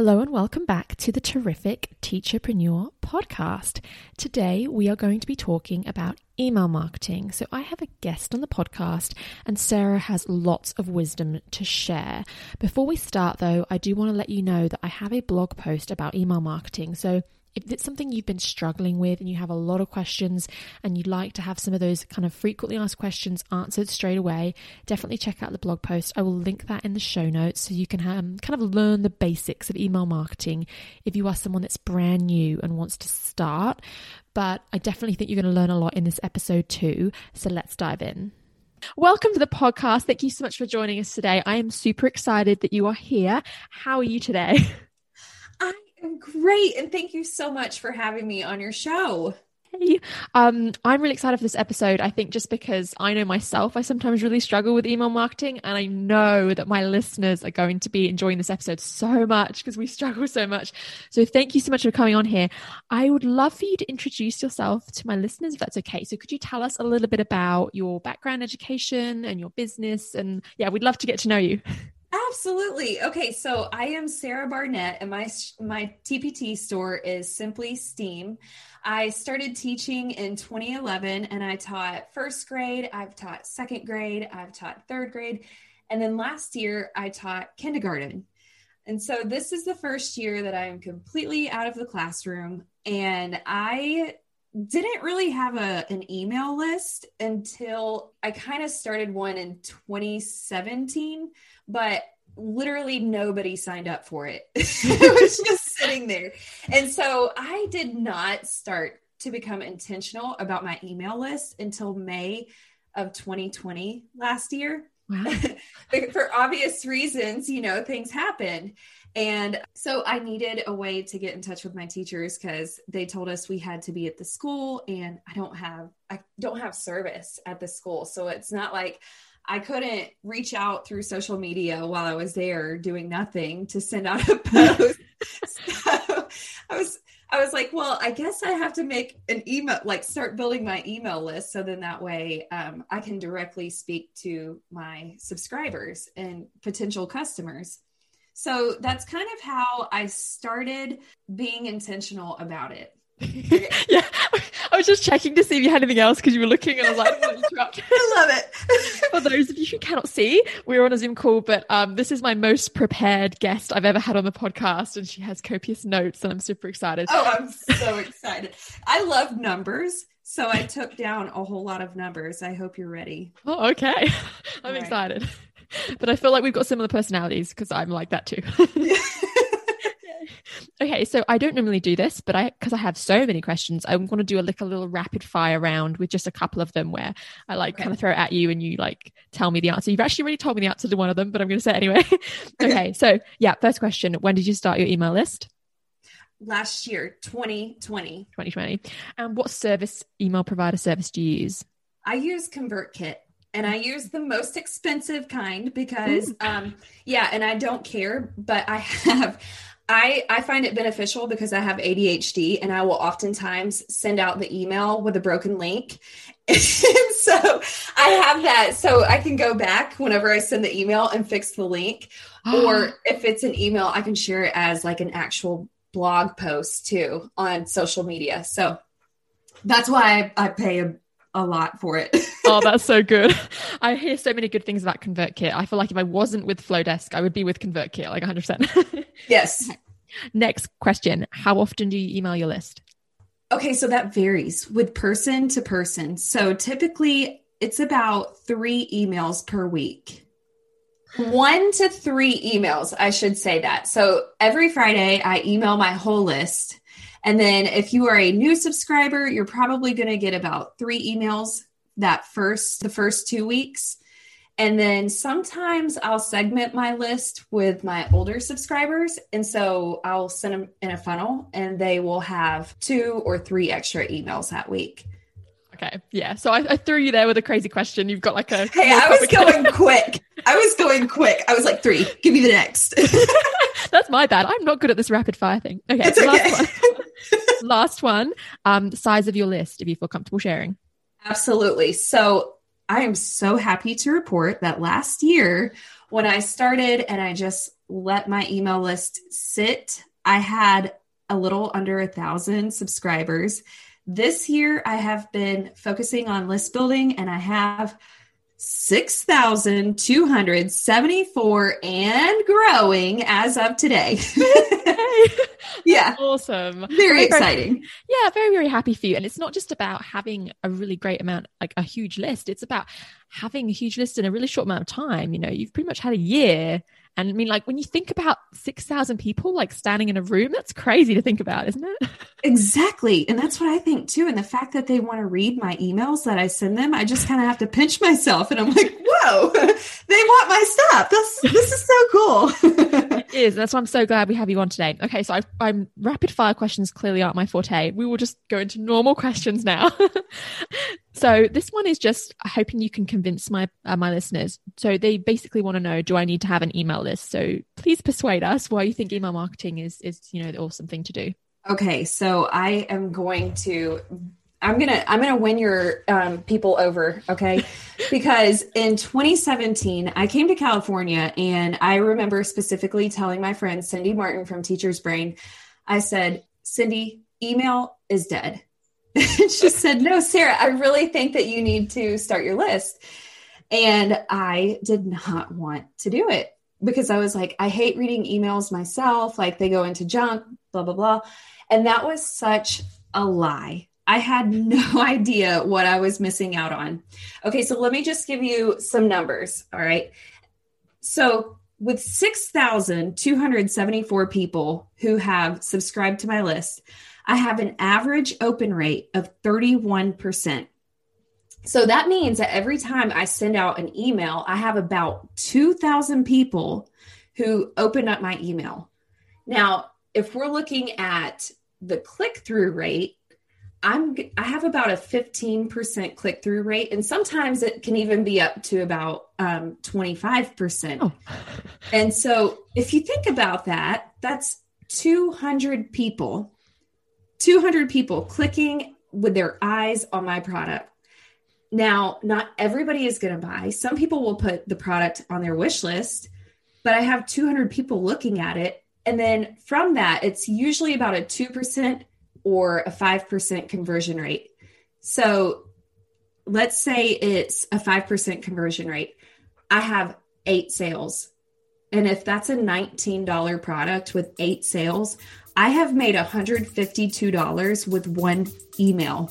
Hello and welcome back to the Terrific Teacherpreneur podcast. Today we are going to be talking about email marketing. So I have a guest on the podcast and Sarah has lots of wisdom to share. Before we start though, I do want to let you know that I have a blog post about email marketing. So if it's something you've been struggling with and you have a lot of questions and you'd like to have some of those kind of frequently asked questions answered straight away, definitely check out the blog post. I will link that in the show notes so you can um, kind of learn the basics of email marketing if you are someone that's brand new and wants to start. But I definitely think you're going to learn a lot in this episode too. So let's dive in. Welcome to the podcast. Thank you so much for joining us today. I am super excited that you are here. How are you today? Great. And thank you so much for having me on your show. Hey, um, I'm really excited for this episode. I think just because I know myself, I sometimes really struggle with email marketing, and I know that my listeners are going to be enjoying this episode so much because we struggle so much. So, thank you so much for coming on here. I would love for you to introduce yourself to my listeners, if that's okay. So, could you tell us a little bit about your background, education, and your business? And yeah, we'd love to get to know you. Absolutely. Okay, so I am Sarah Barnett, and my my TPT store is Simply Steam. I started teaching in 2011, and I taught first grade. I've taught second grade. I've taught third grade, and then last year I taught kindergarten. And so this is the first year that I am completely out of the classroom, and I didn't really have a an email list until I kind of started one in 2017 but literally nobody signed up for it. it was just sitting there. And so I did not start to become intentional about my email list until May of 2020 last year. Wow. for obvious reasons, you know, things happen. And so I needed a way to get in touch with my teachers because they told us we had to be at the school and I don't have I don't have service at the school. So it's not like I couldn't reach out through social media while I was there doing nothing to send out a post. so I was I was like, well, I guess I have to make an email, like start building my email list. So then that way um, I can directly speak to my subscribers and potential customers. So that's kind of how I started being intentional about it. yeah, I was just checking to see if you had anything else because you were looking, and I was like, I, I love it. For those of you who cannot see, we're on a Zoom call, but um, this is my most prepared guest I've ever had on the podcast, and she has copious notes, and I'm super excited. Oh, I'm so excited! I love numbers. So I took down a whole lot of numbers. I hope you're ready. Oh, okay. I'm excited. But I feel like we've got similar personalities because I'm like that too. Okay, so I don't normally do this, but I because I have so many questions, I'm going to do a, like a little rapid fire round with just a couple of them where I like okay. kind of throw it at you and you like tell me the answer. You've actually already told me the answer to one of them, but I'm going to say it anyway. okay, so yeah, first question: When did you start your email list? Last year, 2020. 2020. And what service email provider service do you use? I use ConvertKit and I use the most expensive kind because um yeah, and I don't care, but I have I, I find it beneficial because I have ADHD and I will oftentimes send out the email with a broken link. and so I have that so I can go back whenever I send the email and fix the link. or if it's an email, I can share it as like an actual blog post too on social media. So that's why I, I pay a, a lot for it. oh, that's so good. I hear so many good things about ConvertKit. I feel like if I wasn't with Flodesk, I would be with ConvertKit, like 100%. yes. Next question How often do you email your list? Okay, so that varies with person to person. So typically it's about three emails per week. One to three emails, I should say that. So every Friday, I email my whole list. And then if you are a new subscriber, you're probably going to get about three emails that first, the first two weeks. And then sometimes I'll segment my list with my older subscribers. And so I'll send them in a funnel and they will have two or three extra emails that week. Okay. Yeah. So I, I, threw you there with a crazy question. You've got like a. Hey, I was going quick. I was going quick. I was like, three, give me the next. That's my bad. I'm not good at this rapid fire thing. Okay. It's okay. Last one. Um, size of your list, if you feel comfortable sharing. Absolutely. So I am so happy to report that last year, when I started and I just let my email list sit, I had a little under a thousand subscribers. This year, I have been focusing on list building and I have 6,274 and growing as of today. yeah. Awesome. Very, very exciting. Very, yeah, very, very happy for you. And it's not just about having a really great amount, like a huge list. It's about having a huge list in a really short amount of time. You know, you've pretty much had a year and I mean, like when you think about 6,000 people like standing in a room, that's crazy to think about, isn't it? Exactly. And that's what I think too. And the fact that they want to read my emails that I send them, I just kind of have to pinch myself and I'm like, whoa, they want my stuff. This, this is so cool. it is. That's why I'm so glad we have you on today. Okay. So I, I'm rapid fire questions clearly aren't my forte. We will just go into normal questions now. So this one is just hoping you can convince my uh, my listeners. So they basically want to know, do I need to have an email list? So please persuade us why you think email marketing is is you know the awesome thing to do. Okay, so I am going to I'm gonna I'm gonna win your um, people over, okay? because in 2017, I came to California, and I remember specifically telling my friend Cindy Martin from Teacher's Brain, I said, Cindy, email is dead. she said, No, Sarah, I really think that you need to start your list. And I did not want to do it because I was like, I hate reading emails myself. Like they go into junk, blah, blah, blah. And that was such a lie. I had no idea what I was missing out on. Okay, so let me just give you some numbers. All right. So, with 6,274 people who have subscribed to my list, I have an average open rate of 31%. So that means that every time I send out an email, I have about 2,000 people who open up my email. Now, if we're looking at the click through rate, I'm I have about a 15% click through rate and sometimes it can even be up to about um, 25%. Oh. and so if you think about that, that's 200 people 200 people clicking with their eyes on my product. Now, not everybody is going to buy. Some people will put the product on their wish list, but I have 200 people looking at it. And then from that, it's usually about a 2% or a 5% conversion rate. So let's say it's a 5% conversion rate. I have eight sales. And if that's a $19 product with eight sales, I have made $152 with one email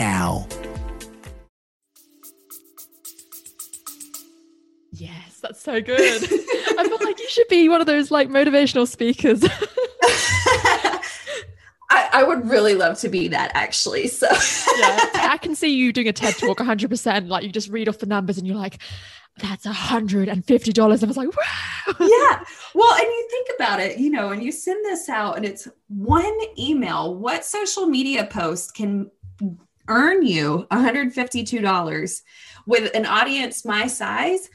now. Yes, that's so good. I feel like you should be one of those like motivational speakers. I, I, would really love to be that actually. So yeah, I can see you doing a TED talk 100%. Like you just read off the numbers and you're like, that's a hundred and fifty dollars. And I was like, wow. Yeah. Well, and you think about it, you know, and you send this out and it's one email. What social media post can earn you $152 with an audience my size,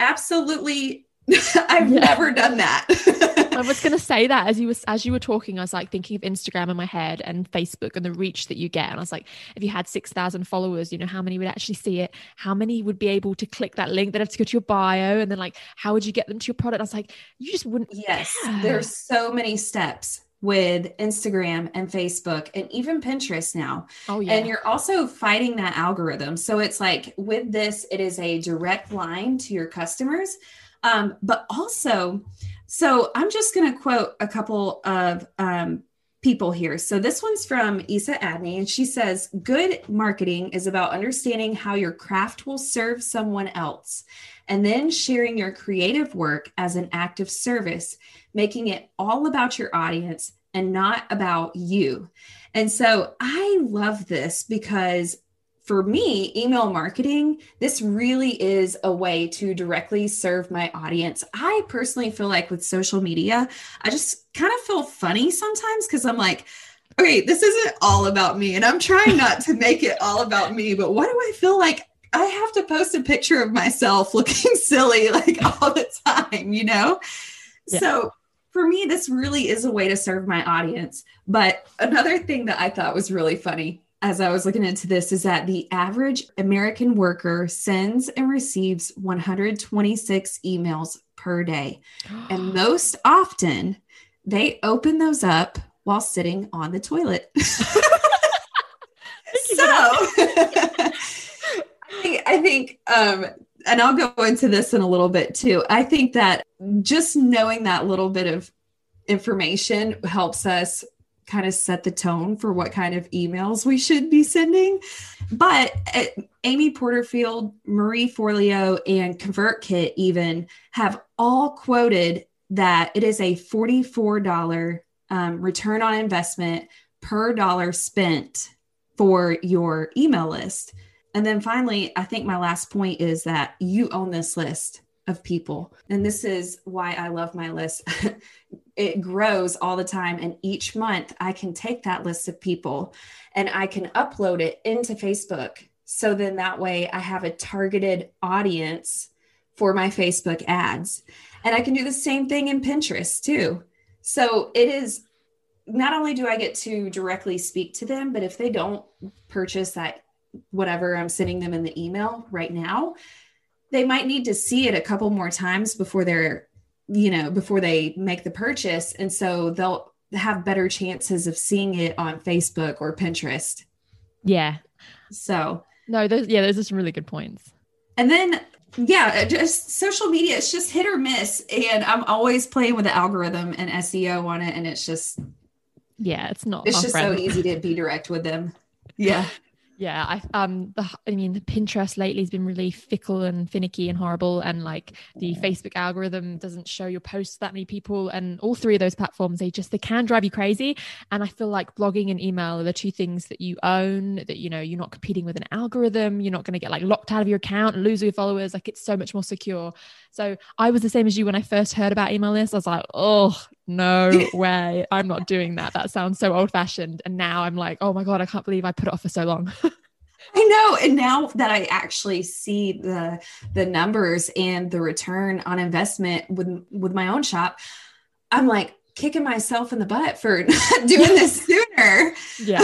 absolutely I've yeah. never done that. I was going to say that as you was as you were talking, I was like thinking of Instagram in my head and Facebook and the reach that you get. And I was like, if you had six thousand followers, you know, how many would actually see it? How many would be able to click that link? That have to go to your bio, and then like, how would you get them to your product? I was like, you just wouldn't. Yes, yeah. there's so many steps with Instagram and Facebook and even Pinterest now. Oh, yeah. And you're also fighting that algorithm. So it's like with this, it is a direct line to your customers. Um, but also, so I'm just going to quote a couple of um, people here. So this one's from Isa Adney, and she says, Good marketing is about understanding how your craft will serve someone else and then sharing your creative work as an act of service, making it all about your audience and not about you. And so I love this because for me, email marketing, this really is a way to directly serve my audience. I personally feel like with social media, I just kind of feel funny sometimes because I'm like, okay, this isn't all about me. And I'm trying not to make it all about me, but why do I feel like I have to post a picture of myself looking silly like all the time, you know? Yeah. So for me, this really is a way to serve my audience. But another thing that I thought was really funny as I was looking into this is that the average American worker sends and receives 126 emails per day. and most often, they open those up while sitting on the toilet. so, I think, um, and I'll go into this in a little bit too. I think that just knowing that little bit of information helps us kind of set the tone for what kind of emails we should be sending. But uh, Amy Porterfield, Marie Forleo, and ConvertKit even have all quoted that it is a $44 um, return on investment per dollar spent for your email list. And then finally, I think my last point is that you own this list of people. And this is why I love my list. it grows all the time. And each month I can take that list of people and I can upload it into Facebook. So then that way I have a targeted audience for my Facebook ads. And I can do the same thing in Pinterest too. So it is not only do I get to directly speak to them, but if they don't purchase that whatever I'm sending them in the email right now, they might need to see it a couple more times before they're you know before they make the purchase. And so they'll have better chances of seeing it on facebook or pinterest. Yeah. So. No those yeah those are some really good points. And then yeah uh, just social media it's just hit or miss. And i'm always playing with the algorithm and seo on it. And it's just yeah it's not it's just friend. so easy to be direct with them. Yeah yeah, I um the I mean the Pinterest lately has been really fickle and finicky and horrible and like the Facebook algorithm doesn't show your posts to that many people and all three of those platforms they just they can drive you crazy. And I feel like blogging and email are the two things that you own that you know you're not competing with an algorithm you're not going to get like locked out of your account and lose all your followers. Like it's so much more secure. So I was the same as you when I first heard about email lists I was like oh no way i'm not doing that that sounds so old fashioned and now i'm like oh my god i can't believe i put it off for so long I know. And now that I actually see the the numbers and the return on investment with with my own shop, I'm like kicking myself in the butt for not doing this sooner. Yeah.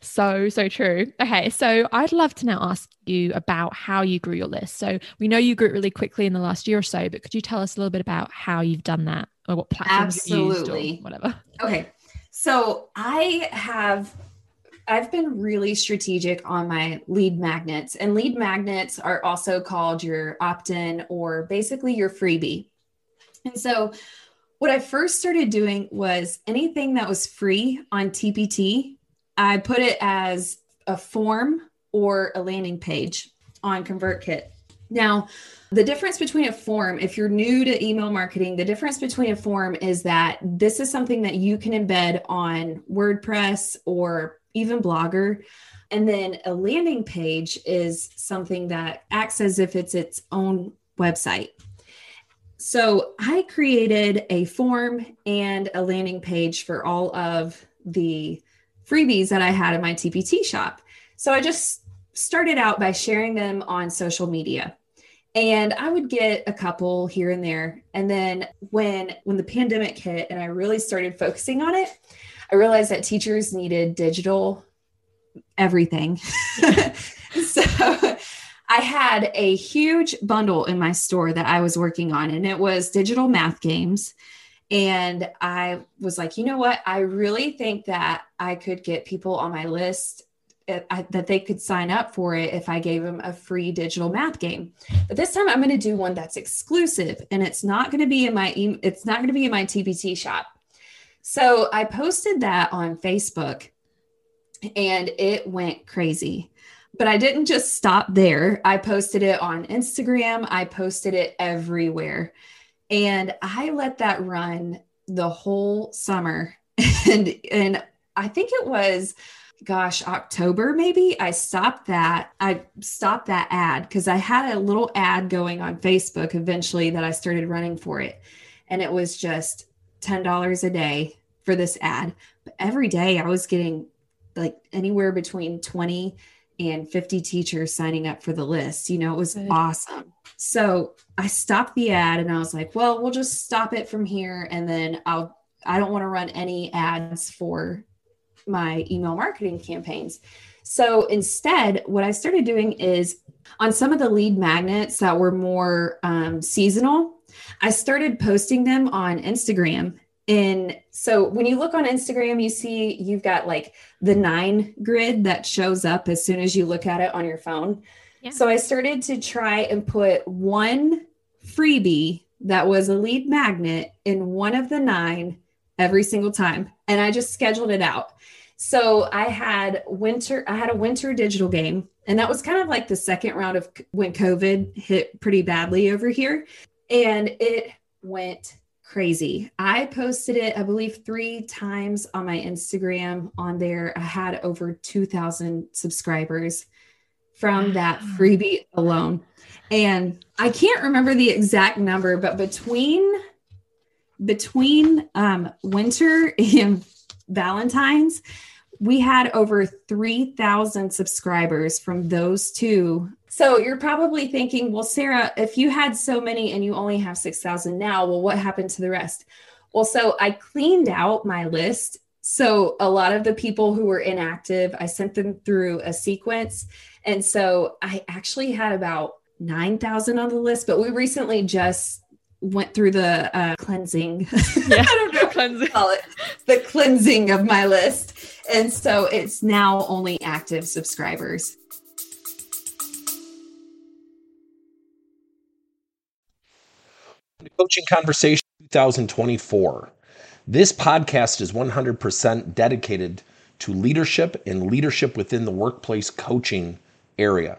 So so true okay so i'd love to now ask you about how you grew your list so we know you grew it really quickly in the last year or so but could you tell us a little bit about how you've done that or what platforms Absolutely. you've used or whatever okay so i have I've been really strategic on my lead magnets, and lead magnets are also called your opt in or basically your freebie. And so, what I first started doing was anything that was free on TPT, I put it as a form or a landing page on ConvertKit. Now, the difference between a form, if you're new to email marketing, the difference between a form is that this is something that you can embed on WordPress or even Blogger. And then a landing page is something that acts as if it's its own website. So I created a form and a landing page for all of the freebies that I had in my TPT shop. So I just started out by sharing them on social media. And I would get a couple here and there. And then when when the pandemic hit and I really started focusing on it, I realized that teachers needed digital everything. so I had a huge bundle in my store that I was working on, and it was digital math games And I was like, you know what? I really think that I could get people on my list uh, that they could sign up for it if I gave them a free digital math game. But this time I'm going to do one that's exclusive and it's not going to be in my it's not going to be in my TPT shop. So I posted that on Facebook and it went crazy. But I didn't just stop there. I posted it on Instagram, I posted it everywhere. And I let that run the whole summer. And and I think it was gosh, October maybe, I stopped that. I stopped that ad because I had a little ad going on Facebook eventually that I started running for it. And it was just $10 a day for this ad. But every day I was getting like anywhere between 20 and 50 teachers signing up for the list. You know, it was Good. awesome. So I stopped the ad and I was like, well, we'll just stop it from here. And then I'll, I don't want to run any ads for my email marketing campaigns. So instead, what I started doing is on some of the lead magnets that were more um, seasonal, I started posting them on Instagram. And so when you look on Instagram, you see you've got like the nine grid that shows up as soon as you look at it on your phone. Yeah. So I started to try and put one freebie that was a lead magnet in one of the nine every single time. And I just scheduled it out. So I had winter, I had a winter digital game, and that was kind of like the second round of when COVID hit pretty badly over here. And it went crazy. I posted it, I believe, three times on my Instagram. On there, I had over 2,000 subscribers from that freebie alone. And I can't remember the exact number, but between between um, winter and Valentine's, we had over 3,000 subscribers from those two. So you're probably thinking, well, Sarah, if you had so many and you only have 6,000 now, well, what happened to the rest? Well, so I cleaned out my list. So a lot of the people who were inactive, I sent them through a sequence. And so I actually had about 9,000 on the list, but we recently just went through the uh, cleansing. Yeah, I don't know cleansing. call it the cleansing of my list, and so it's now only active subscribers. Coaching Conversation 2024. This podcast is 100% dedicated to leadership and leadership within the workplace coaching area.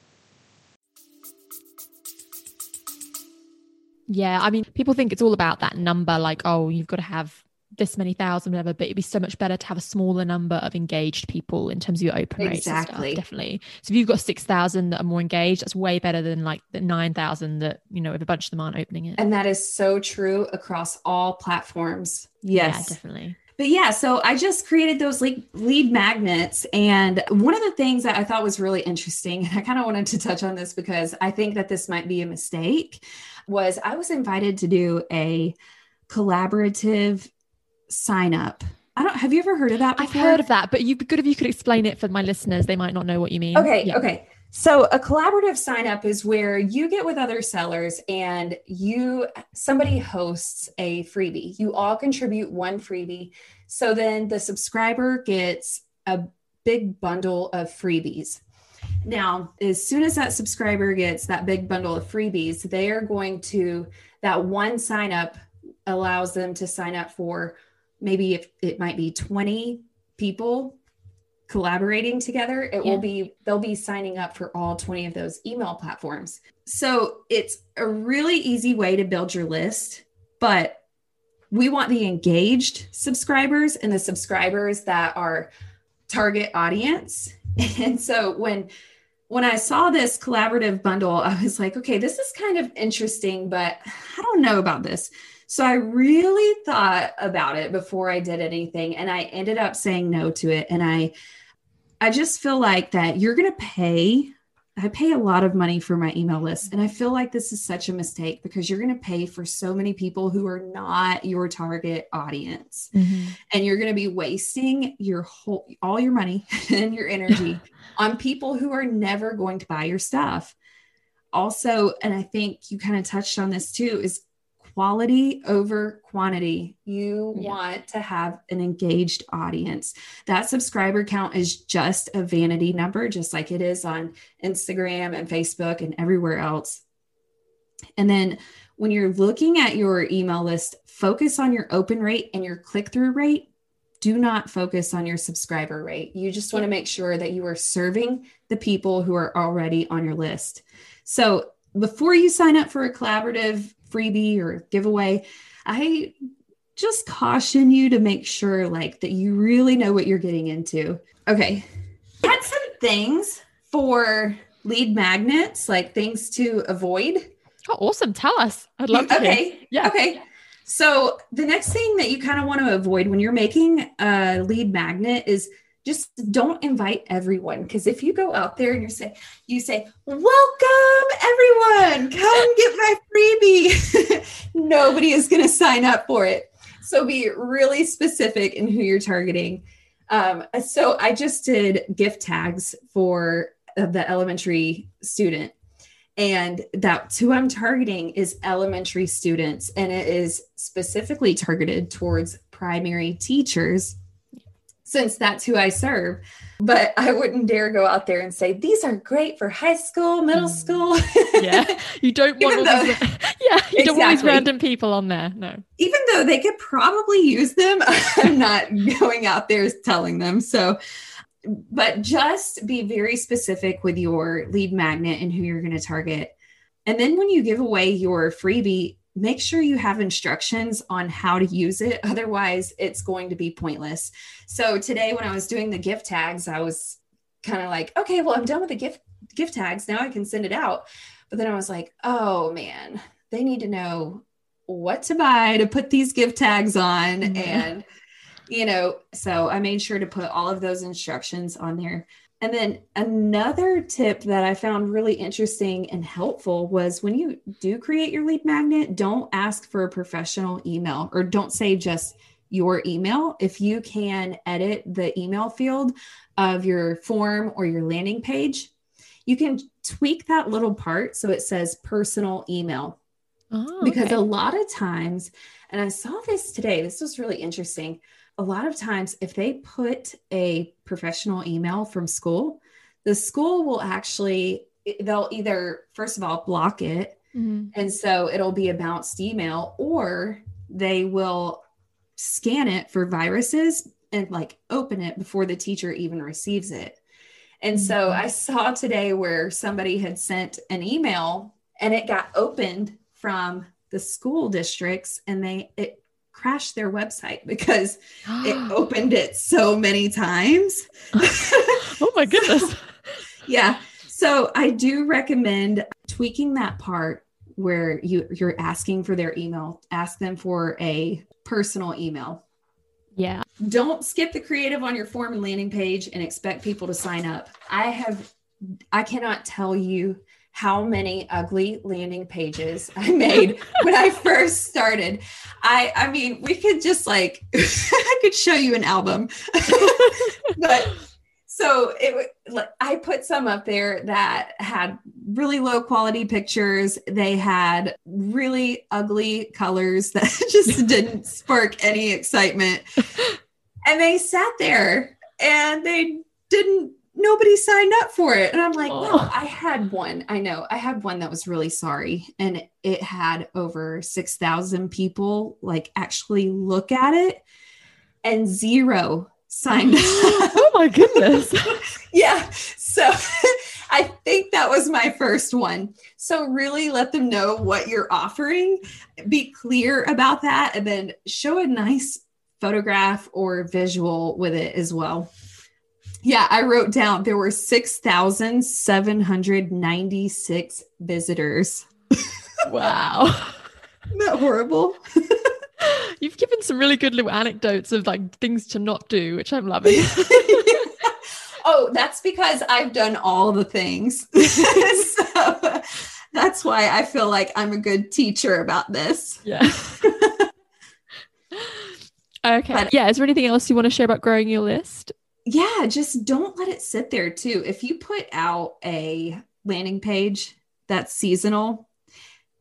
Yeah, I mean, people think it's all about that number, like, oh, you've got to have this many thousand, whatever, but it'd be so much better to have a smaller number of engaged people in terms of your open rates. Exactly. Definitely. So if you've got 6,000 that are more engaged, that's way better than like the 9,000 that, you know, if a bunch of them aren't opening it. And that is so true across all platforms. Yes. Yeah, definitely. But yeah, so I just created those like lead magnets. And one of the things that I thought was really interesting, and I kind of wanted to touch on this because I think that this might be a mistake, was I was invited to do a collaborative sign up. I don't have you ever heard of that before? I've heard of that, but you'd be good if you could explain it for my listeners. They might not know what you mean. Okay, yeah. okay. So a collaborative sign up is where you get with other sellers and you somebody hosts a freebie. You all contribute one freebie. So then the subscriber gets a big bundle of freebies. Now, as soon as that subscriber gets that big bundle of freebies, they are going to that one sign up allows them to sign up for maybe if it might be 20 people collaborating together it yeah. will be they'll be signing up for all 20 of those email platforms so it's a really easy way to build your list but we want the engaged subscribers and the subscribers that are target audience and so when when i saw this collaborative bundle i was like okay this is kind of interesting but i don't know about this so I really thought about it before I did anything and I ended up saying no to it and I I just feel like that you're going to pay. I pay a lot of money for my email list. And I feel like this is such a mistake because you're going to pay for so many people who are not your target audience. Mm-hmm. And you're going to be wasting your whole, all your money and your energy on people who are never going to buy your stuff. Also, and I think you kind of touched on this too, is quality over quantity. You Yeah. want to have an engaged audience. That subscriber count is just a vanity number, just like it is on Instagram and Facebook and everywhere else. And then when you're looking at your email list, focus on your open rate and your click through rate. Do not focus on your subscriber rate. You just want to make sure that you are serving the people who are already on your list. So before you sign up for a collaborative freebie or giveaway, I just caution you to make sure like that you really know what you're getting into. Okay. Had some things for lead magnets, like things to avoid. Oh, awesome. Tell us. I'd love to hear. Okay. Yeah. Okay. So the next thing that you kind of want to avoid when you're making a lead magnet is just don't invite everyone. Because if you go out there and you say you say welcome everyone. Come get my freebie. Nobody is going to sign up for it. So be really specific in who you're targeting. Um, so i just did gift tags for uh, the elementary student. And that's who I'm targeting is elementary students, and it is specifically targeted towards primary teachers, since that's who I serve. But I wouldn't dare go out there and say these are great for high school, middle Mm. school. Yeah. You don't want all these, yeah, you don't want these random people on there. No. Even though they could probably use them, I'm not going out there telling them. So, but just be very specific with your lead magnet and who you're going to target. And then when you give away your freebie, make sure you have instructions on how to use it. Otherwise, it's going to be pointless. So today, when I was doing the gift tags, I was kind of like, okay, well, I'm done with the gift gift tags. Now I can send it out. But then I was like, oh man, they need to know what to buy to put these gift tags on Mhm. and you know so i made sure to put all of those instructions on there and then another tip that i found really interesting and helpful was when you do create your lead magnet don't ask for a professional email or don't say just your email. If you can edit the email field of your form or your landing page you can tweak that little part so it says personal email. Oh, because a lot of times and i saw this today this was really interesting a lot of times if they put a professional email from school the school will actually they'll either first of all block it Mhm. and so it'll be a bounced email or they will scan it for viruses and like open it before the teacher even receives it and so Mhm. i saw today where somebody had sent an email and it got opened from the school districts and they it crashed their website because it opened it so many times oh my goodness. yeah so i do recommend tweaking that part where you you're asking for their email ask them for a personal email Yeah. don't skip the creative on your form and landing page and expect people to sign up i have i cannot tell you how many ugly landing pages i made when i first started. I i mean we could just like i could show you an album. But so it i put some up there that had really low quality pictures. They had really ugly colors that just didn't spark any excitement. And they sat there and they didn't nobody signed up for it and i'm like Oh. well i had one i know i had one that was really sorry and it had over 6000 people like actually look at it and zero signed up oh my goodness. yeah. So I think that was my first one. So really let them know what you're offering, be clear about that, and then show a nice photograph or visual with it as well. Yeah, I wrote down there were 6,796 visitors. Wow. Isn't that horrible? You've given some really good little anecdotes of like things to not do, which I'm loving. oh, that's because I've done all the things. so that's why I feel like I'm a good teacher about this. Yeah. okay. But, yeah. Is there anything else you want to share about growing your list? Yeah, just don't let it sit there too. If you put out a landing page that's seasonal,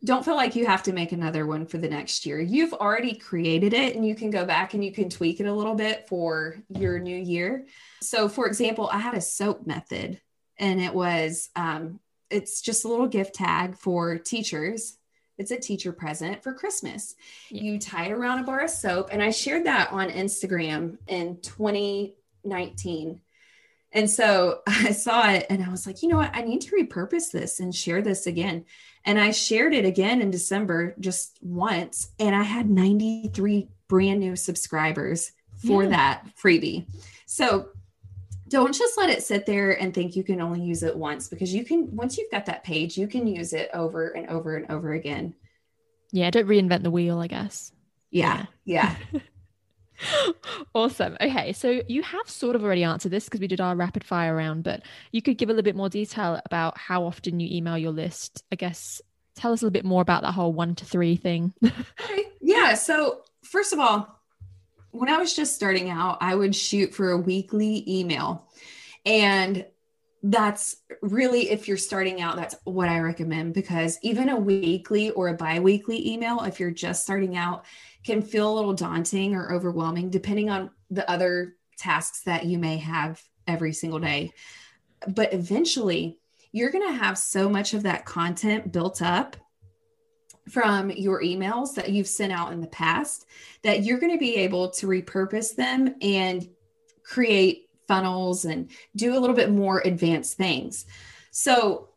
don't feel like you have to make another one for the next year. You've already created it and you can go back and you can tweak it a little bit for your new year. So, for example, I had a soap method and it was, um, it's just a little gift tag for teachers. It's a teacher present for Christmas. Yeah. You tie it around a bar of soap. And I shared that on Instagram in 2019 and so I saw it and I was like, you know what? I need to repurpose this and share this again. And I shared it again in December just once, and I had 93 brand new subscribers for yeah. that freebie. So don't just let it sit there and think you can only use it once because you can, once you've got that page, you can use it over and over and over again. Yeah, don't reinvent the wheel, I guess. Yeah. Yeah. yeah. awesome. Okay. So you have sort of already answered this because we did our rapid fire round, but you could give a little bit more detail about how often you email your list. I guess tell us a little bit more about that whole one to three thing. okay. Yeah. So, first of all, when I was just starting out, I would shoot for a weekly email. And that's really if you're starting out that's what i recommend because even a weekly or a bi-weekly email if you're just starting out can feel a little daunting or overwhelming depending on the other tasks that you may have every single day. But eventually, you're going to have so much of that content built up from your emails that you've sent out in the past that you're going to be able to repurpose them and create funnels and do a little bit more advanced things. So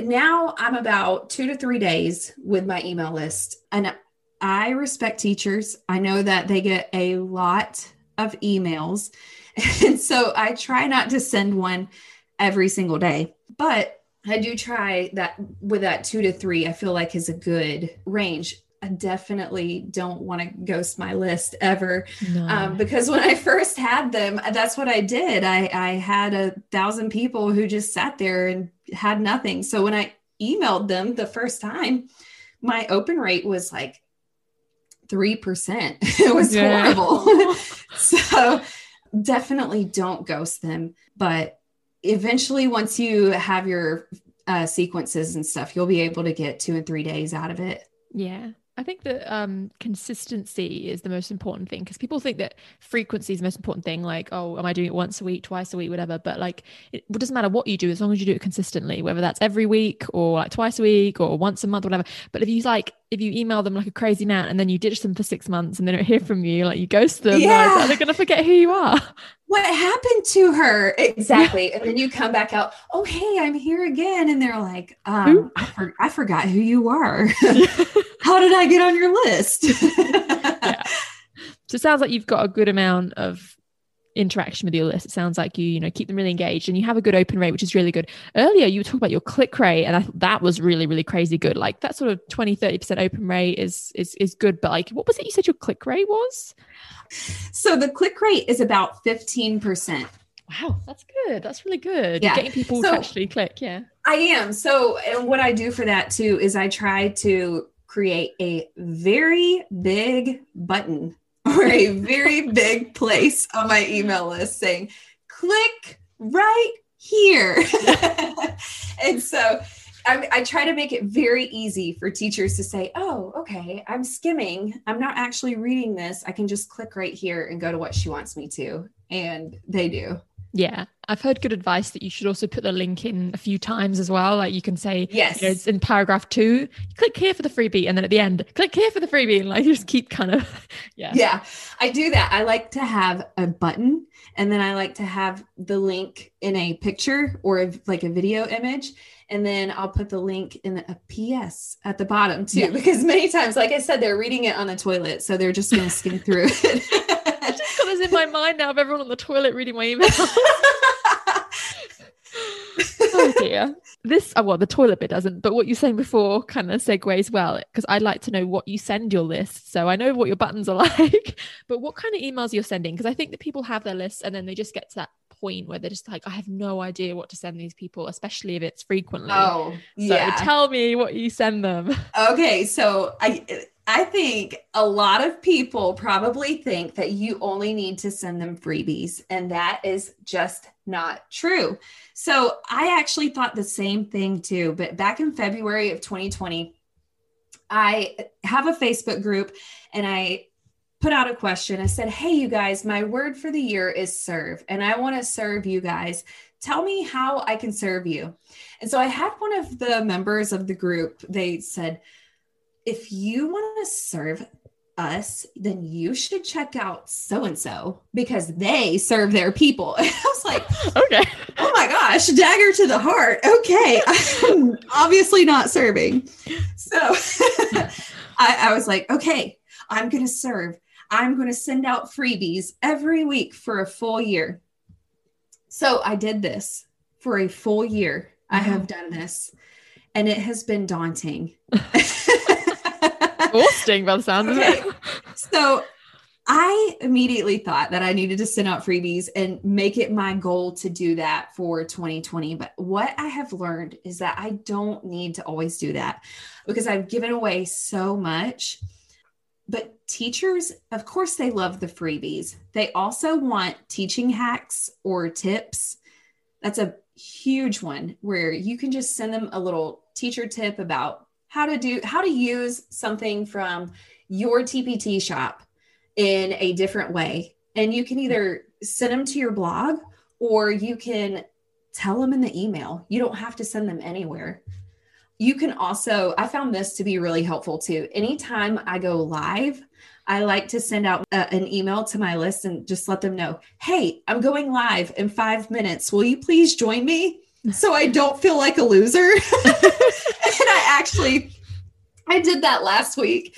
now I'm about two to three days with my email list. And I respect teachers. I know that they get a lot of emails. And so I try not to send one every single day, but I do try that with that two to three, I feel like is a good range. I definitely don't want to ghost my list ever no. um, because when I first had them, that's what I did. I, I had a thousand people who just sat there and had nothing. So when I emailed them the first time, my open rate was like 3%. It was yeah. horrible. so definitely don't ghost them. But eventually, once you have your uh, sequences and stuff, you'll be able to get two and three days out of it. Yeah. I think that um, consistency is the most important thing because people think that frequency is the most important thing. Like, oh, am I doing it once a week, twice a week, whatever? But like, it, it doesn't matter what you do as long as you do it consistently, whether that's every week or like twice a week or once a month, whatever. But if you like, if you email them like a crazy gnat and then you ditch them for six months and they don't hear from you, like you ghost them, yeah. like, they're going to forget who you are. What happened to her? Exactly. and then you come back out, oh, hey, I'm here again. And they're like, um, I, for- I forgot who you are. how did I get on your list? yeah. So it sounds like you've got a good amount of interaction with your list. It sounds like you, you know, keep them really engaged and you have a good open rate, which is really good. Earlier, you talked about your click rate, and I thought that was really, really crazy good. Like that sort of 20, 30% open rate is is is good. But like, what was it you said your click rate was? So the click rate is about 15%. Wow, that's good. That's really good. Yeah. Getting people so, to actually click. Yeah. I am. So, and what I do for that too is I try to create a very big button or a very big place on my email list saying, click right here. and so I, I, try to make it very easy for teachers to say, oh, okay, I'm skimming. I'm not actually reading this. I can just click right here and go to what she wants me to. And they do. Yeah. I've heard good advice that you should also put the link in a few times as well. Like you can say, yes, you know, it's in paragraph two, click here for the freebie. And then at the end, click here for the freebie. And like you just keep kind of, yeah. Yeah. I do that. I like to have a button and then I like to have the link in a picture or like a video image. And then I'll put the link in a PS at the bottom too, yeah. because many times, like I said, they're reading it on the toilet. So they're just going to skim through it. in my mind now of everyone on the toilet reading my email. oh dear. This, oh, well, the toilet bit doesn't, but what you're saying before kind of segues well because I'd like to know what you send your list. So I know what your buttons are like, but what kind of emails you're sending? Because I think that people have their lists and then they just get to that point where they're just like, I have no idea what to send these people, especially if it's frequently. Oh, so yeah. tell me what you send them. Okay, so I I think a lot of people probably think that you only need to send them freebies, and that is just not true. So I actually thought the same thing too, but back in February of 2020, I have a Facebook group and I put out a question. I said, Hey, you guys, my word for the year is serve, and I want to serve you guys. Tell me how I can serve you. And so I had one of the members of the group, they said, If you want to serve us, then you should check out so and so because they serve their people. And I was like, okay. Oh my gosh, dagger to the heart. Okay. I'm obviously not serving. So I, I was like, okay, I'm going to serve. I'm going to send out freebies every week for a full year. So I did this for a full year. I mm-hmm. have done this and it has been daunting. Exhausting by the sound of it. So I immediately thought that I needed to send out freebies and make it my goal to do that for 2020. But what I have learned is that I don't need to always do that because I've given away so much. But teachers, of course, they love the freebies. They also want teaching hacks or tips. That's a huge one where you can just send them a little teacher tip about how to do how to use something from your TPT shop in a different way. And you can either send them to your blog or you can tell them in the email. You don't have to send them anywhere. You can also, I found this to be really helpful too. Anytime I go live, I like to send out uh, an email to my list and just let them know, hey, I'm going live in five minutes. Will you please join me? So I don't feel like a loser. and I actually, I did that last week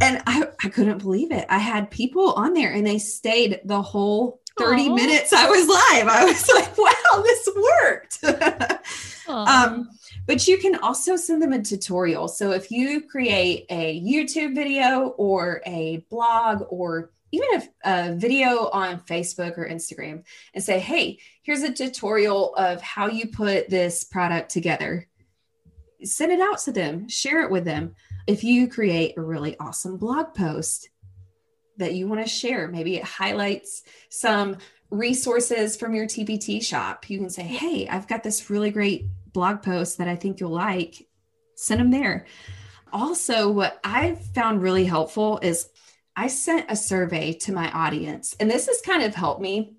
and I, I couldn't believe it. I had people on there and they stayed the whole 30 Aw. minutes I was live. I was like, wow, this worked. um, but you can also send them a tutorial. So if you create a YouTube video or a blog or even a, a video on Facebook or Instagram and say, hey, here's a tutorial of how you put this product together, send it out to them, share it with them. If you create a really awesome blog post that you want to share, maybe it highlights some resources from your TPT shop. You can say, hey, I've got this really great blog posts that I think you'll like. Send them there. Also, what I've found really helpful is I sent a survey to my audience, and this has kind of helped me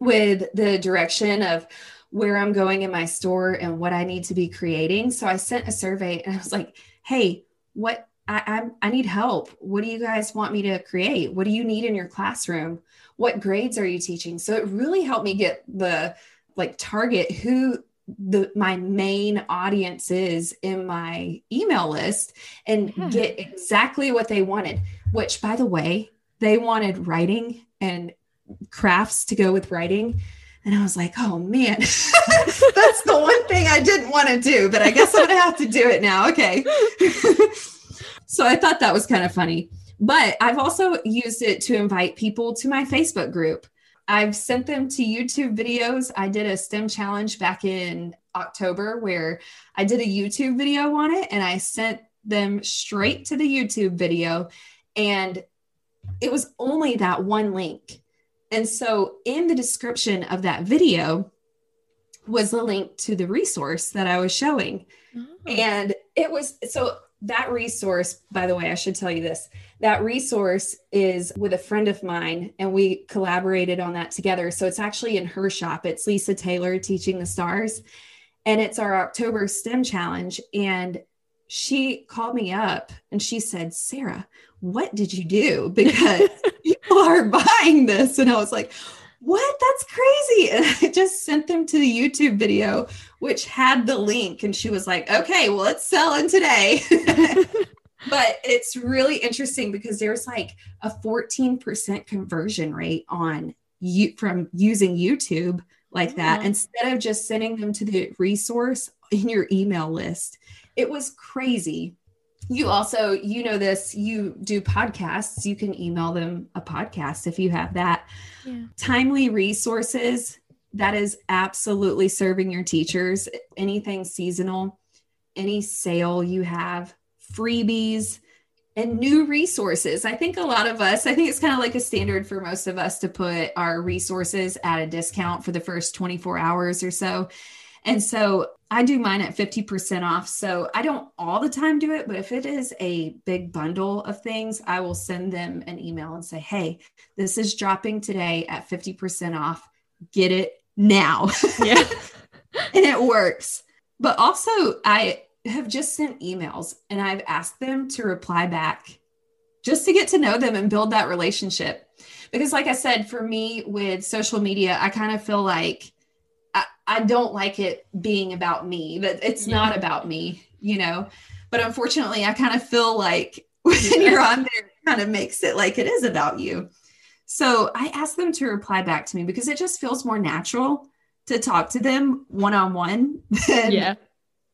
with the direction of where I'm going in my store and what I need to be creating. So I sent a survey and I was like, hey, what I, I'm, I need help. What do you guys want me to create? What do you need in your classroom? What grades are you teaching? So it really helped me get the like target who the my main audience is in my email list and Yeah. get exactly what they wanted which by the way they wanted writing and crafts to go with writing. And i was like oh man that's the one thing i didn't want to do but i guess i'm gonna have to do it now. Okay. So i thought that was kind of funny. But i've also used it to invite people to my facebook group I've sent them to YouTube videos. I did a STEM challenge back in October where I did a YouTube video on it and I sent them straight to the YouTube video. And it was only that one link. And so in the description of that video was the link to the resource that I was showing. Oh. And it was so that resource, by the way, I should tell you this that resource is with a friend of mine, and we collaborated on that together. So it's actually in her shop. It's Lisa Taylor teaching the stars, and it's our October STEM challenge. And she called me up and she said, Sarah, what did you do? Because people are buying this. And I was like, what? That's crazy. And I just sent them to the YouTube video, which had the link. And she was like, okay, well, it's selling today. but it's really interesting because there's like a 14% conversion rate on you from using YouTube like that Yeah. instead of just sending them to the resource in your email list. It was crazy. You also, you know this, you do podcasts, you can email them a podcast if you have that Yeah. timely resources that is absolutely serving your teachers. Anything seasonal, any sale you have, freebies, and new resources. I think a lot of us, I think it's kind of like a standard for most of us to put our resources at a discount for the first 24 hours or so. And so I do mine at 50% off. So I don't all the time do it, but if it is a big bundle of things, I will send them an email and say, hey, this is dropping today at 50% off. Get it now. Yeah. and it works. But also, I have just sent emails and I've asked them to reply back just to get to know them and build that relationship. Because, like I said, for me with social media, I kind of feel like I, don't like it being about me, but it's yeah. not about me, you know. But unfortunately, I kind of feel like when yeah. you're on there, it kind of makes it like it is about you. So I asked them to reply back to me because it just feels more natural to talk to them one on one yeah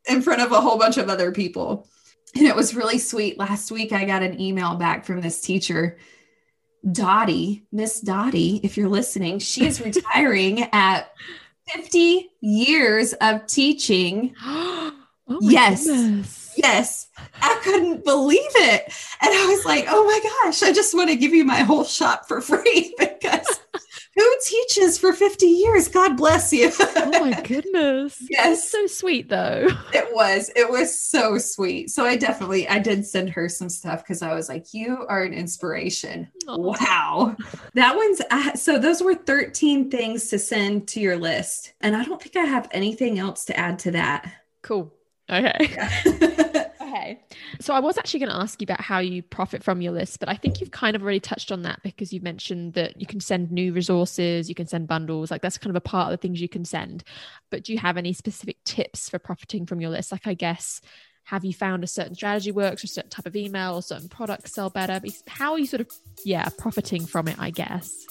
in front of a whole bunch of other people. And it was really sweet. Last week, I got an email back from this teacher, Dottie, Miss Dottie, if you're listening, she is retiring at 50 years of teaching. oh yes. Goodness. Yes. I couldn't believe it. And I was like, oh my gosh, I just want to give you my whole shop for free because who teaches for 50 years? God bless you. oh my goodness. Yes. so sweet though. It was. It was so sweet. So I definitely I did send her some stuff because I was like, you are an inspiration. Wow. That one's uh, so those were 13 things to send to your list. And I don't think I have anything else to add to that. Cool. Okay. Yeah. okay. So I was actually going to ask you about how you profit from your list, but I think you've kind of already touched on that because you mentioned that you can send new resources, you can send bundles, like that's kind of a part of the things you can send. But do you have any specific tips for profiting from your list? Like, I guess, have you found a certain strategy works or a certain type of email or certain products sell better? How are you sort of, yeah, profiting from it, I guess?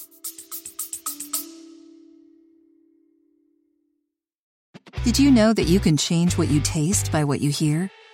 Did you know that you can change what you taste by what you hear?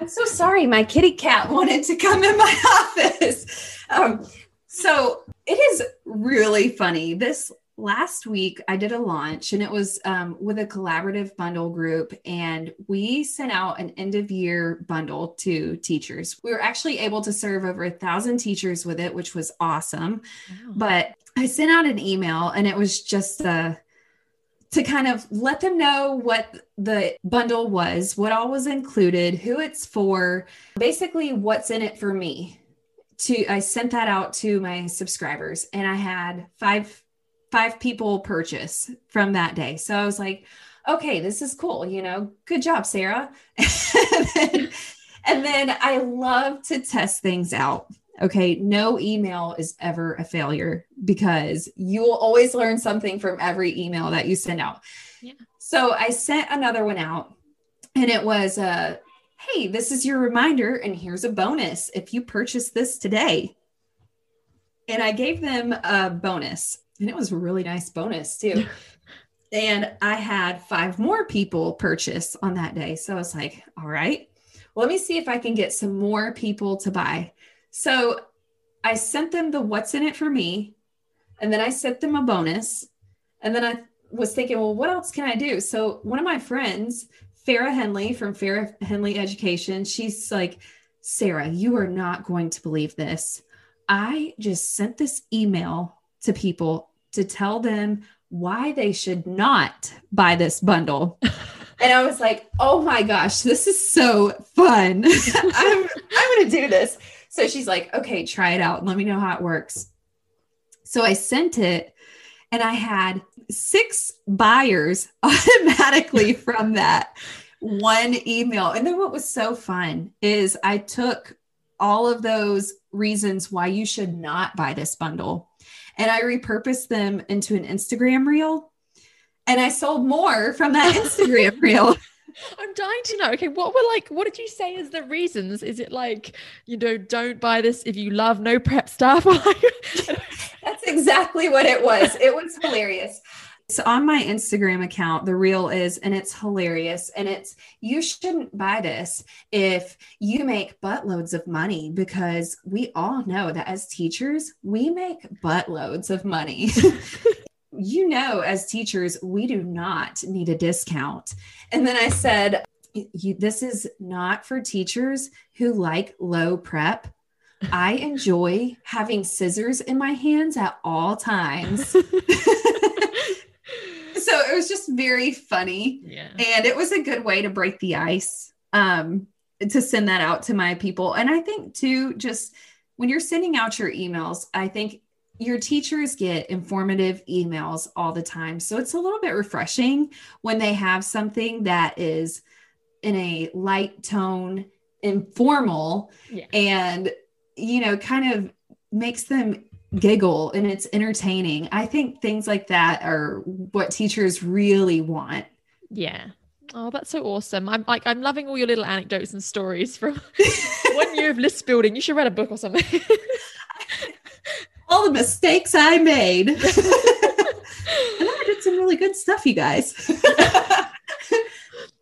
I'm so sorry. My kitty cat wanted to come in my office. Um, so it is really funny. This last week, I did a launch and it was um, with a collaborative bundle group, and we sent out an end of year bundle to teachers. We were actually able to serve over a thousand teachers with it, which was awesome. Wow. But I sent out an email and it was just a to kind of let them know what the bundle was, what all was included, who it's for, basically what's in it for me. To I sent that out to my subscribers and I had five five people purchase from that day. So I was like, okay, this is cool, you know. Good job, Sarah. and, then, and then I love to test things out. Okay, no email is ever a failure because you will always learn something from every email that you send out. Yeah. So I sent another one out and it was uh hey, this is your reminder and here's a bonus if you purchase this today. And I gave them a bonus and it was a really nice bonus too. and I had five more people purchase on that day. So I was like, all right, well, let me see if I can get some more people to buy. So I sent them the what's in it for me, and then I sent them a bonus. And then I was thinking, well, what else can I do? So one of my friends, Farah Henley from Farah Henley Education, she's like, Sarah, you are not going to believe this. I just sent this email to people to tell them why they should not buy this bundle. and I was like, oh my gosh, this is so fun. I'm, I'm going to do this. So she's like, okay, try it out let me know how it works. So I sent it and I had six buyers automatically from that one email. And then what was so fun is I took all of those reasons why you should not buy this bundle and I repurposed them into an Instagram reel. and I sold more from that Instagram reel. I'm dying to know. Okay, what were like, what did you say as the reasons? Is it like, you know, don't buy this if you love no prep stuff? That's exactly what it was. It was hilarious. So on my Instagram account, the reel is, and it's hilarious. And it's, you shouldn't buy this if you make buttloads of money because we all know that as teachers, we make buttloads of money. you know, as teachers, we do not need a discount. And then I said, this is not for teachers who like low prep. I enjoy having scissors in my hands at all times. so it was just very funny. Yeah. And it was a good way to break the ice um, to send that out to my people. And I think, too, just when you're sending out your emails, I think your teachers get informative emails all the time. So it's a little bit refreshing when they have something that is in a light tone, informal, yeah. and, you know, kind of makes them giggle and it's entertaining. I think things like that are what teachers really want. Yeah. Oh, that's so awesome. I'm like I'm loving all your little anecdotes and stories from one year of list building. You should write a book or something. all the mistakes I made. and I did some really good stuff, you guys.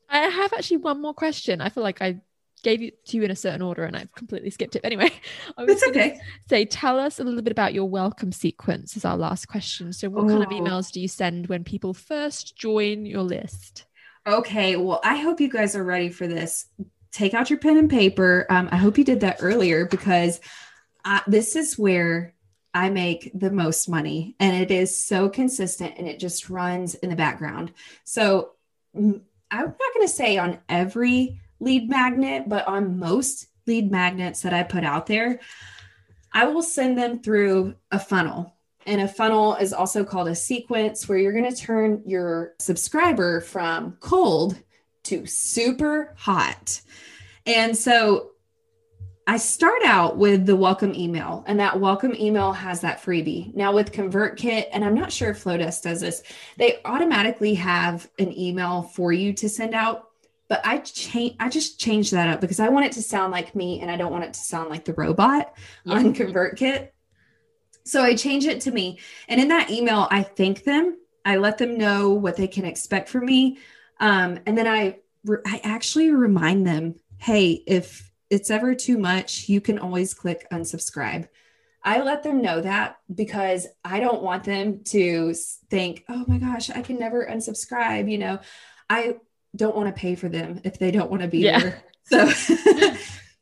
I have actually one more question. I feel like I gave it to you in a certain order and I've completely skipped it. Anyway, I was okay. Say, tell us a little bit about your welcome sequence is our last question. So what oh. kind of oh. emails do you send when people first join your list? Okay. Well, I hope you guys are ready for this. Take out your pen and paper. Um, I hope you did that earlier because uh, this is where I make the most money and it is so consistent and it just runs in the background. So mm, I'm not going to say on every lead magnet, but on most lead magnets that I put out there, I will send them through a funnel. And a funnel is also called a sequence where you're going to turn your subscriber from cold to super hot. And so I start out with the welcome email, and that welcome email has that freebie. Now, with ConvertKit, and I'm not sure if Flodesk does this, they automatically have an email for you to send out but I change I just changed that up because I want it to sound like me and I don't want it to sound like the robot yeah. on ConvertKit. So I change it to me. And in that email, I thank them. I let them know what they can expect from me. Um, and then I I actually remind them, hey, if it's ever too much, you can always click unsubscribe. I let them know that because I don't want them to think, oh my gosh, I can never unsubscribe. You know, I don't want to pay for them if they don't want to be yeah. there. So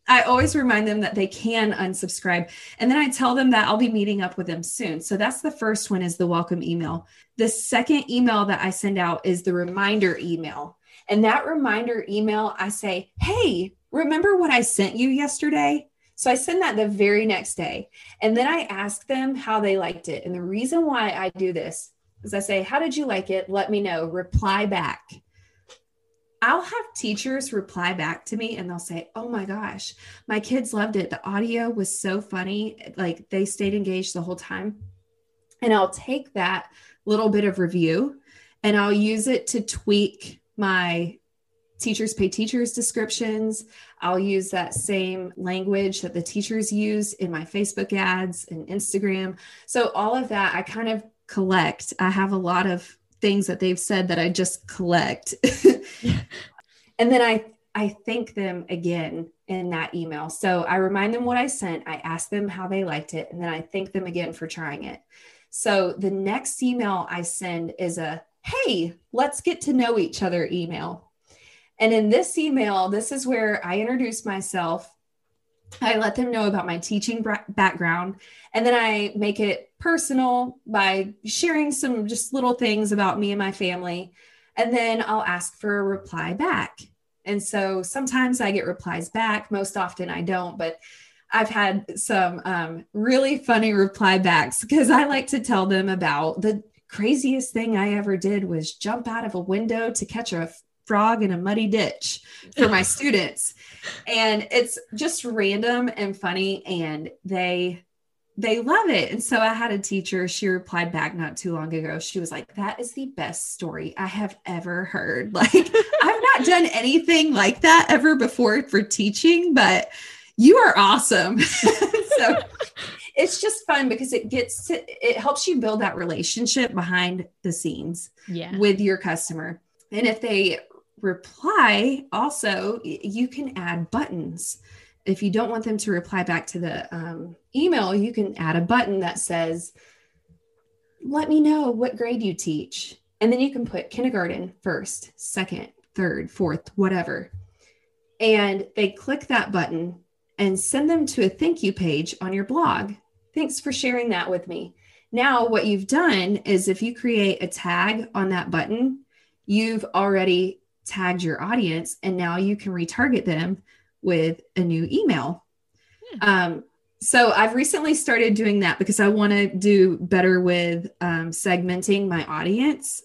I always remind them that they can unsubscribe. And then I tell them that I'll be meeting up with them soon. So that's the first one is the welcome email. The second email that I send out is the reminder email. And that reminder email, I say, Hey, remember what I sent you yesterday? So I send that the very next day. And then I ask them how they liked it. And the reason why I do this is I say, How did you like it? Let me know. Reply back. I'll have teachers reply back to me and they'll say, Oh my gosh, my kids loved it. The audio was so funny. Like they stayed engaged the whole time. And I'll take that little bit of review and I'll use it to tweak my teachers pay teachers descriptions. I'll use that same language that the teachers use in my Facebook ads and Instagram. So, all of that I kind of collect. I have a lot of things that they've said that I just collect. and then I I thank them again in that email. So I remind them what I sent, I ask them how they liked it, and then I thank them again for trying it. So the next email I send is a hey, let's get to know each other email. And in this email, this is where I introduce myself. I let them know about my teaching background, and then I make it personal by sharing some just little things about me and my family. And then I'll ask for a reply back. And so sometimes I get replies back. Most often I don't, but I've had some um, really funny reply backs because I like to tell them about the craziest thing I ever did was jump out of a window to catch a frog in a muddy ditch for my students. And it's just random and funny. And they they love it. And so I had a teacher, she replied back not too long ago. She was like, That is the best story I have ever heard. Like, I've not done anything like that ever before for teaching, but you are awesome. so it's just fun because it gets to, it helps you build that relationship behind the scenes Yeah. with your customer. And if they reply, also, you can add buttons. If you don't want them to reply back to the um, email, you can add a button that says, Let me know what grade you teach. And then you can put kindergarten first, second, third, fourth, whatever. And they click that button and send them to a thank you page on your blog. Thanks for sharing that with me. Now, what you've done is if you create a tag on that button, you've already tagged your audience and now you can retarget them with a new email. Um, so I've recently started doing that because I want to do better with um, segmenting my audience.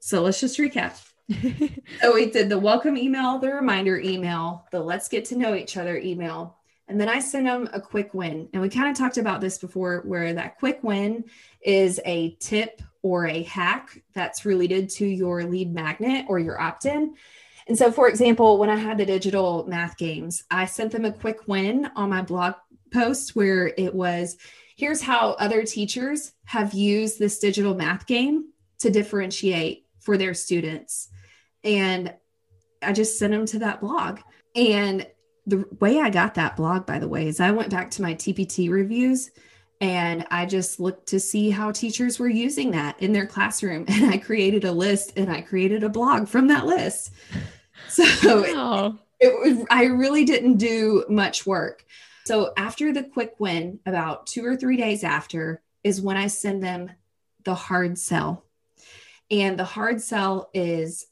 So let's just recap. so we did the welcome email, the reminder email, the let's get to know each other email. And then I send them a quick win. And we kind of talked about this before, where that quick win is a tip or a hack that's related to your lead magnet or your opt in. And so, for example, when I had the digital math games, I sent them a quick win on my blog post where it was here's how other teachers have used this digital math game to differentiate for their students. And I just sent them to that blog. And the way I got that blog, by the way, is I went back to my TPT reviews and I just looked to see how teachers were using that in their classroom. And I created a list and I created a blog from that list. So Wow. it was, I really didn't do much work. So after the quick win, about two or three days after, is when I send them the hard sell. And the hard sell is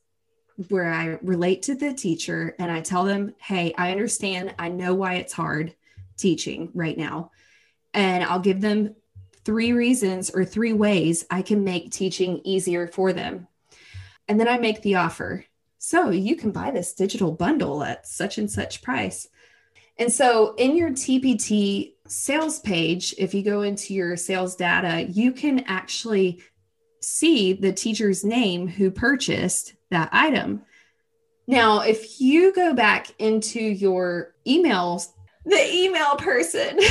where I relate to the teacher and I tell them, hey, I understand. I know why it's hard teaching right now. And I'll give them three reasons or three ways I can make teaching easier for them. And then I make the offer. So you can buy this digital bundle at such and such price. And so in your TPT sales page, if you go into your sales data, you can actually see the teacher's name who purchased that item. Now, if you go back into your emails, the email person,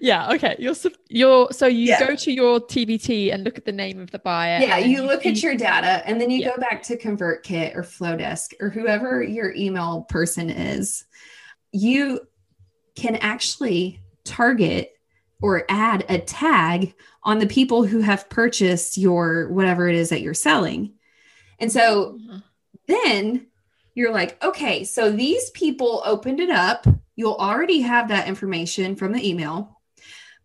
yeah. Okay. You're you're so you Yeah. go to your TPT and look at the name of the buyer. yeah, you look at your data and then you Yeah. go back to ConvertKit or Flodesk or whoever your email person is. You can actually target or add a tag on the people who have purchased your whatever it is that you're selling. And so Mhm. then you're like, okay, so these people opened it up. You'll already have that information from the email,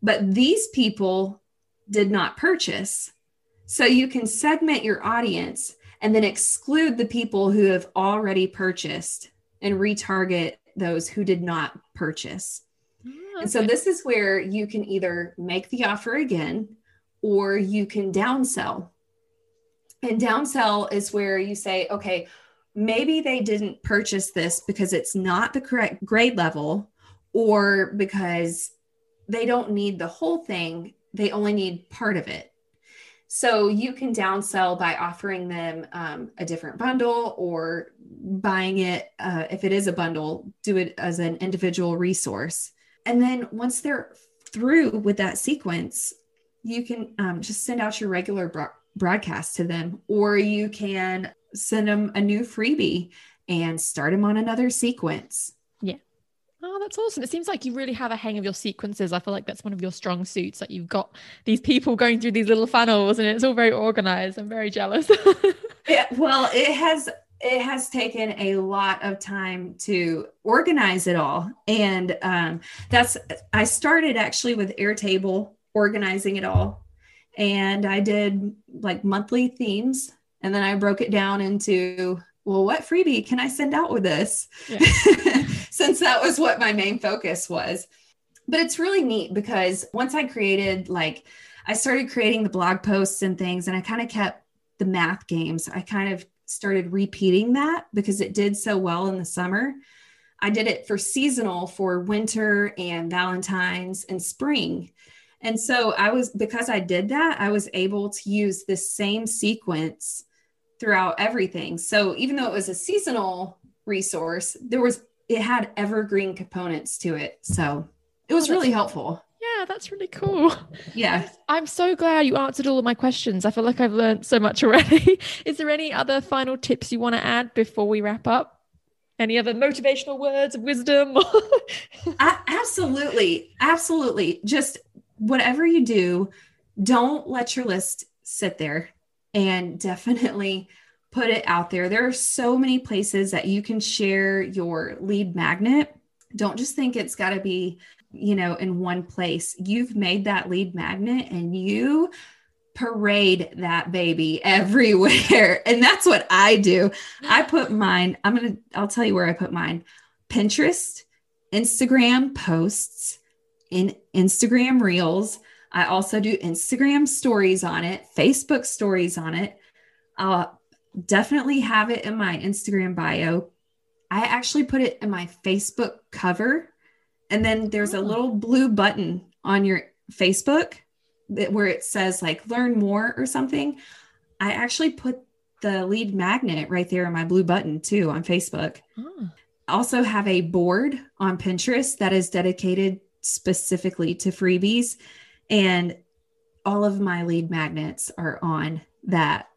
but these people did not purchase. So you can segment your audience and then exclude the people who have already purchased and retarget those who did not purchase. Ah, And so this is where you can either make the offer again or you can downsell. And downsell is where you say, okay, maybe they didn't purchase this because it's not the correct grade level or because they don't need the whole thing, they only need part of it. So you can downsell by offering them um, a different bundle or buying it, uh, if it is a bundle, do it as an individual resource. And then once they're through with that sequence, you can um, just send out your regular bro- broadcast to them, or you can send them a new freebie and start them on another sequence. Yeah. Oh, that's awesome. It seems like you really have a hang of your sequences. I feel like that's one of your strong suits. Like you've got these people going through these little funnels and it's all very organized. I'm very jealous. Yeah, well, it has it has taken a lot of time to organize it all, and um, that's I started actually with Airtable organizing it all, and I did like monthly themes, and then I broke it down into well, what freebie can I send out with this? Yeah. Since that was what my main focus was. But it's really neat because once I created like I started creating the blog posts and things, and I kind of kept the math games. I kind of started repeating that because it did so well in the summer. I did it for seasonal for winter and Valentine's and spring. And so I was, because I did that, I was able to use this same sequence throughout everything. So even though it was a seasonal resource, there was, it had evergreen components to it. So it was really helpful. That's really cool. Yeah. I'm so glad you answered all of my questions. I feel like I've learned so much already. Is there any other final tips you want to add before we wrap up? Any other motivational words of wisdom? I, absolutely. Absolutely. Just whatever you do, don't let your list sit there and definitely put it out there. There are so many places that you can share your lead magnet. Don't just think it's got to be, you know, in one place. You've made that lead magnet and you parade that baby everywhere. And that's what I do. I put mine, I'm going to, I'll tell you where I put mine Pinterest, Instagram posts, in Instagram reels. I also do Instagram stories on it, Facebook stories on it. I'll definitely have it in my Instagram bio. I actually put it in my Facebook cover. And then there's a little blue button on your Facebook that, where it says like learn more or something. I actually put the lead magnet right there in my blue button too on Facebook. Oh. Also have a board on Pinterest that is dedicated specifically to freebies. And all of my lead magnets are on that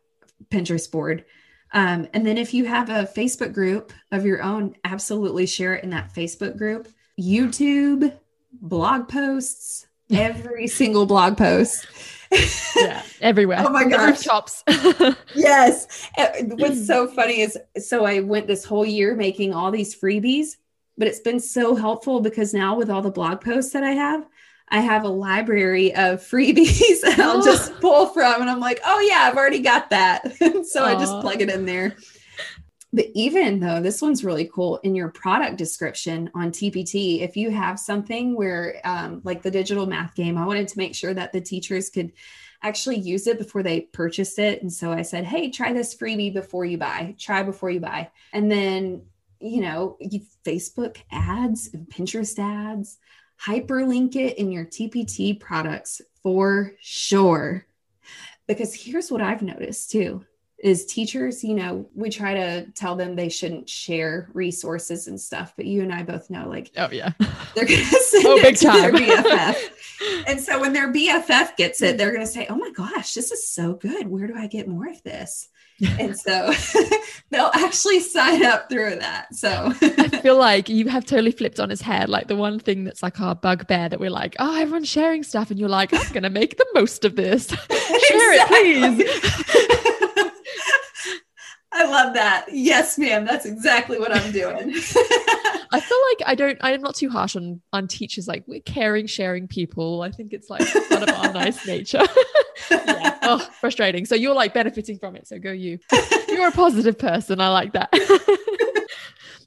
Pinterest board. Um, and then if you have a Facebook group of your own, absolutely share it in that Facebook group. YouTube, blog posts, every single blog post. yeah, everywhere. oh my gosh. Shops. yes. Eh, what's so funny is so I went this whole year making all these freebies but it's been so helpful because now with all the blog posts that I have, I have a library of freebies and I'll just pull from and I'm like, oh yeah, I've already got that. so Aww. I just plug it in there. But even though this one's really cool in your product description on TPT, if you have something where, um, like the digital math game, I wanted to make sure that the teachers could actually use it before they purchased it. And so I said, hey, try this freebie before you buy, try before you buy. And then you know, Facebook ads and Pinterest ads, hyperlink it in your TPT products for sure. Because here's what I've noticed too is teachers, you know, we try to tell them they shouldn't share resources and stuff, but you and I both know like oh yeah. They're gonna send oh, it to time. their BFF. and so when their BFF gets it, they're gonna say, Oh my gosh, this is so good. Where do I get more of this? and so they'll actually sign up through that. So I feel like you have totally flipped on his head. Like the one thing that's like our bugbear that we're like, oh, everyone's sharing stuff, and you're like, I'm gonna make the most of this. Share it, please. I love that. Yes, ma'am. That's exactly what I'm doing. I feel like I don't. I'm not too harsh on on teachers. Like we're caring, sharing people. I think it's like part of our nice nature. yeah. Oh, frustrating. So you're like benefiting from it. So go you. You're a positive person. I like that.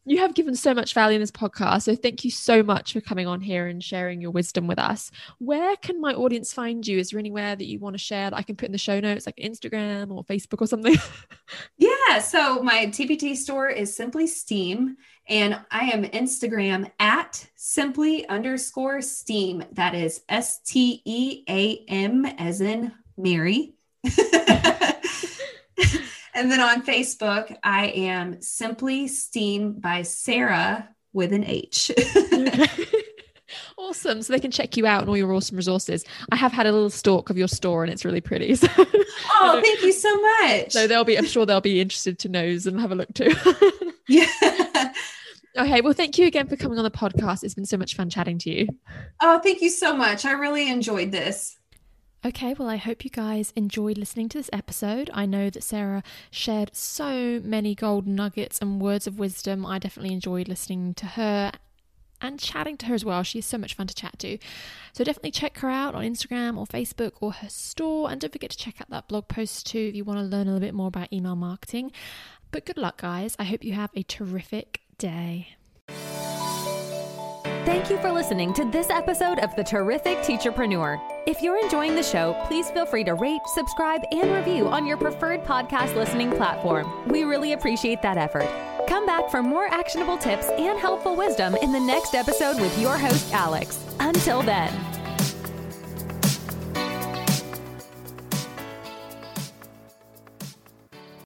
You have given so much value in this podcast. So thank you so much for coming on here and sharing your wisdom with us. Where can my audience find you? Is there anywhere that you want to share that I can put in the show notes, like Instagram or Facebook or something? yeah. So my TPT store is simply Steam. And I am Instagram at simply underscore steam. That is S T E A M as in Mary. and then on Facebook, I am Simply Steam by Sarah with an H. awesome. So they can check you out and all your awesome resources. I have had a little stalk of your store and it's really pretty. So, oh, thank you so much. So they'll be, I'm sure they'll be interested to nose and have a look too. yeah. Okay. Well, thank you again for coming on the podcast. It's been so much fun chatting to you. Oh, thank you so much. I really enjoyed this. Okay, well, I hope you guys enjoyed listening to this episode. I know that Sarah shared so many golden nuggets and words of wisdom. I definitely enjoyed listening to her and chatting to her as well. She is so much fun to chat to. So definitely check her out on Instagram or Facebook or her store. And don't forget to check out that blog post too if you want to learn a little bit more about email marketing. But good luck, guys. I hope you have a terrific day. Thank you for listening to this episode of The Terrific Teacherpreneur. If you're enjoying the show, please feel free to rate, subscribe, and review on your preferred podcast listening platform. We really appreciate that effort. Come back for more actionable tips and helpful wisdom in the next episode with your host, Alex. Until then.